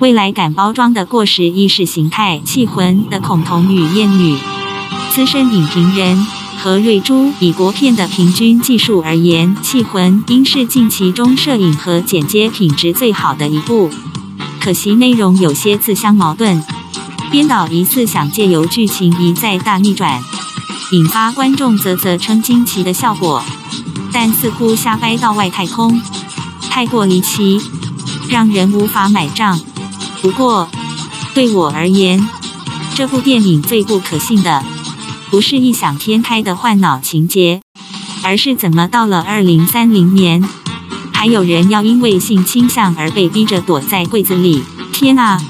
未来感包装的过时意识形态，气魂的恐同与厌女。资深影评人何瑞珠以国片的平均技术而言，《气魂》应是近期中摄影和剪接品质最好的一部。可惜内容有些自相矛盾，编导疑似想借由剧情一再大逆转，引发观众啧啧称惊奇的效果，但似乎瞎掰到外太空，太过离奇，让人无法买账。不过对我而言，这部电影最不可信的。不是异想天开的换脑情节，而是怎么到了二零三零年，还有人要因为性倾向而被逼着躲在柜子里？天啊！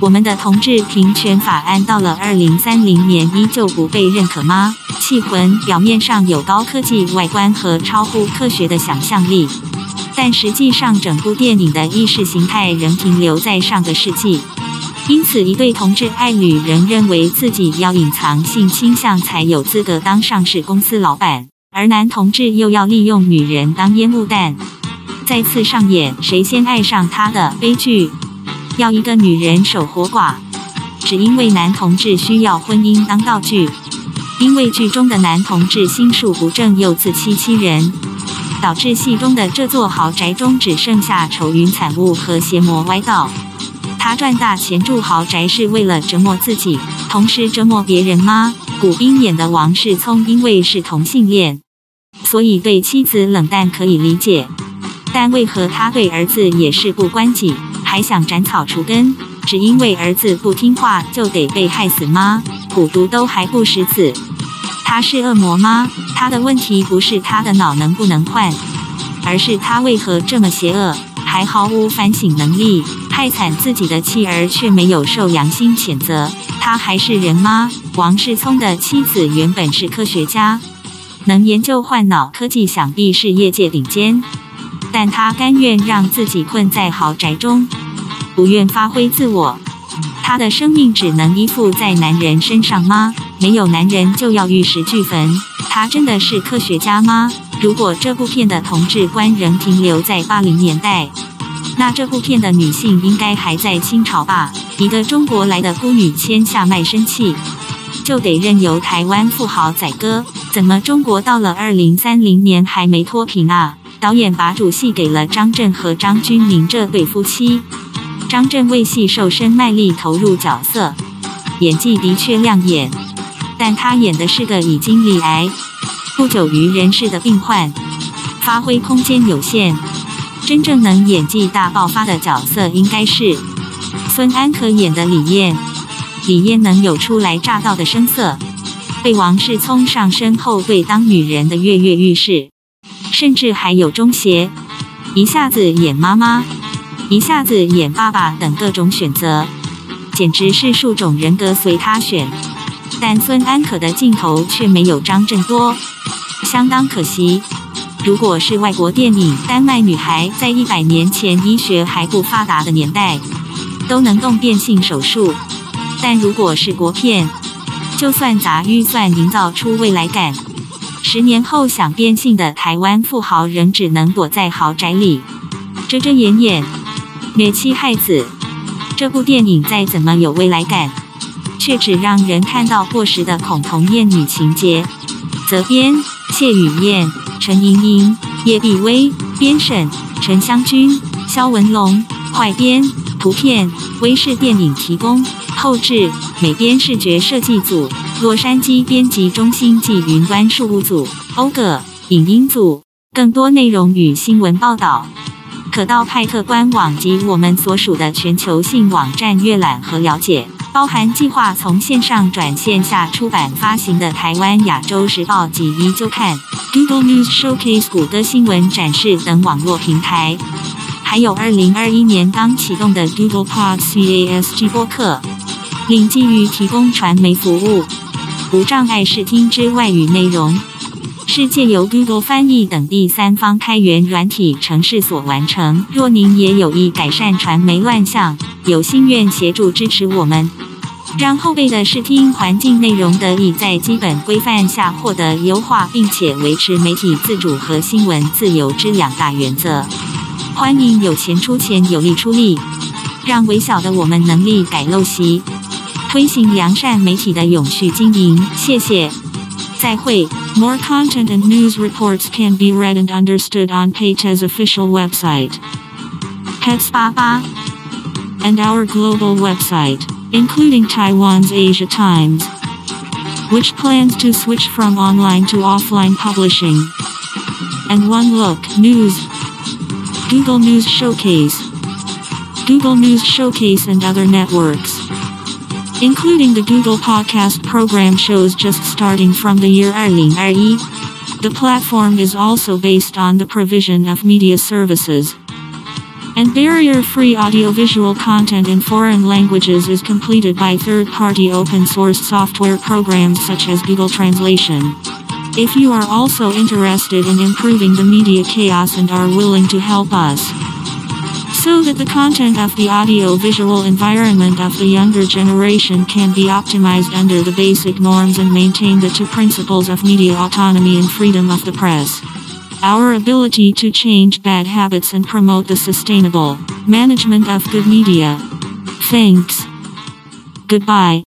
我们的同志平权法案到了二零三零年依旧不被认可吗？气魂表面上有高科技外观和超乎科学的想象力，但实际上整部电影的意识形态仍停留在上个世纪。因此，一对同志爱侣仍认为自己要隐藏性倾向才有资格当上市公司老板，而男同志又要利用女人当烟雾弹，再次上演谁先爱上他的悲剧。要一个女人守活寡，只因为男同志需要婚姻当道具，因为剧中的男同志心术不正又自欺欺人，导致戏中的这座豪宅中只剩下愁云惨雾和邪魔歪道。他赚大钱住豪宅是为了折磨自己，同时折磨别人吗？古冰演的王世聪因为是同性恋，所以对妻子冷淡可以理解，但为何他对儿子也事不关己，还想斩草除根？只因为儿子不听话就得被害死吗？虎毒都还不食子，他是恶魔吗？他的问题不是他的脑能不能换，而是他为何这么邪恶？还毫无反省能力，害惨自己的妻儿却没有受良心谴责，他还是人吗？王世聪的妻子原本是科学家，能研究换脑科技，想必是业界顶尖，但他甘愿让自己困在豪宅中，不愿发挥自我，他的生命只能依附在男人身上吗？没有男人就要玉石俱焚，他真的是科学家吗？如果这部片的同志观仍停留在八零年代，那这部片的女性应该还在清朝吧？一个中国来的孤女签下卖身契，就得任由台湾富豪宰割。怎么中国到了二零三零年还没脱贫啊？导演把主戏给了张震和张钧甯这对夫妻。张震为戏瘦身卖力投入角色，演技的确亮眼，但他演的是个已经罹癌。不久于人世的病患，发挥空间有限。真正能演技大爆发的角色应该是孙安可演的李燕。李燕能有初来乍到的声色，被王世聪上身后对当女人的跃跃欲试，甚至还有中邪，一下子演妈妈，一下子演爸爸等各种选择，简直是数种人格随他选。但孙安可的镜头却没有张震多。相当可惜。如果是外国电影，丹麦女孩在一百年前医学还不发达的年代，都能动变性手术；但如果是国片，就算砸预算营造出未来感，十年后想变性的台湾富豪仍只能躲在豪宅里，遮遮掩掩，虐妻害子。这部电影再怎么有未来感，却只让人看到过时的恐同厌女情节。责编。谢雨燕、陈莹莹、叶碧薇、编审陈湘君、肖文龙、坏编图片威视电影提供后制美编视觉设计组洛杉矶编辑中心暨云端事务组欧葛影音组更多内容与新闻报道可到派特官网及我们所属的全球性网站阅览和了解。包含计划从线上转线下出版发行的台湾亚洲时报及一周刊、Google News Showcase 谷歌新闻展示等网络平台，还有二零二一年刚启动的 Google Podcast 播客，另基于提供传媒服务、无障碍视听之外语内容，是借由 Google 翻译等第三方开源软体程式所完成。若您也有意改善传媒乱象，有心愿协助支持我们。让后辈的视听环境内容得以在基本规范下获得优化，并且维持媒体自主和新闻自由之两大原则。欢迎有钱出钱，有力出力，让微小的我们能力改陋习，推行良善媒体的永续经营。谢谢，再会。More content and news reports can be read and understood on Pei's official website, Pets88, and our global website, including Taiwan's Asia Times, which plans to switch from online to offline publishing. And One Look News, Google News Showcase, Google News Showcase and other networks including the Google Podcast program shows just starting from the year 2021. The platform is also based on the provision of media services. And barrier-free audiovisual content in foreign languages is completed by third-party open-source software programs such as Google Translation. If you are also interested in improving the media chaos and are willing to help us, so that the content of the audio-visual environment of the younger generation can be optimized under the basic norms and maintain the two principles of media autonomy and freedom of the press. Our ability to change bad habits and promote the sustainable management of good media. Thanks. Goodbye.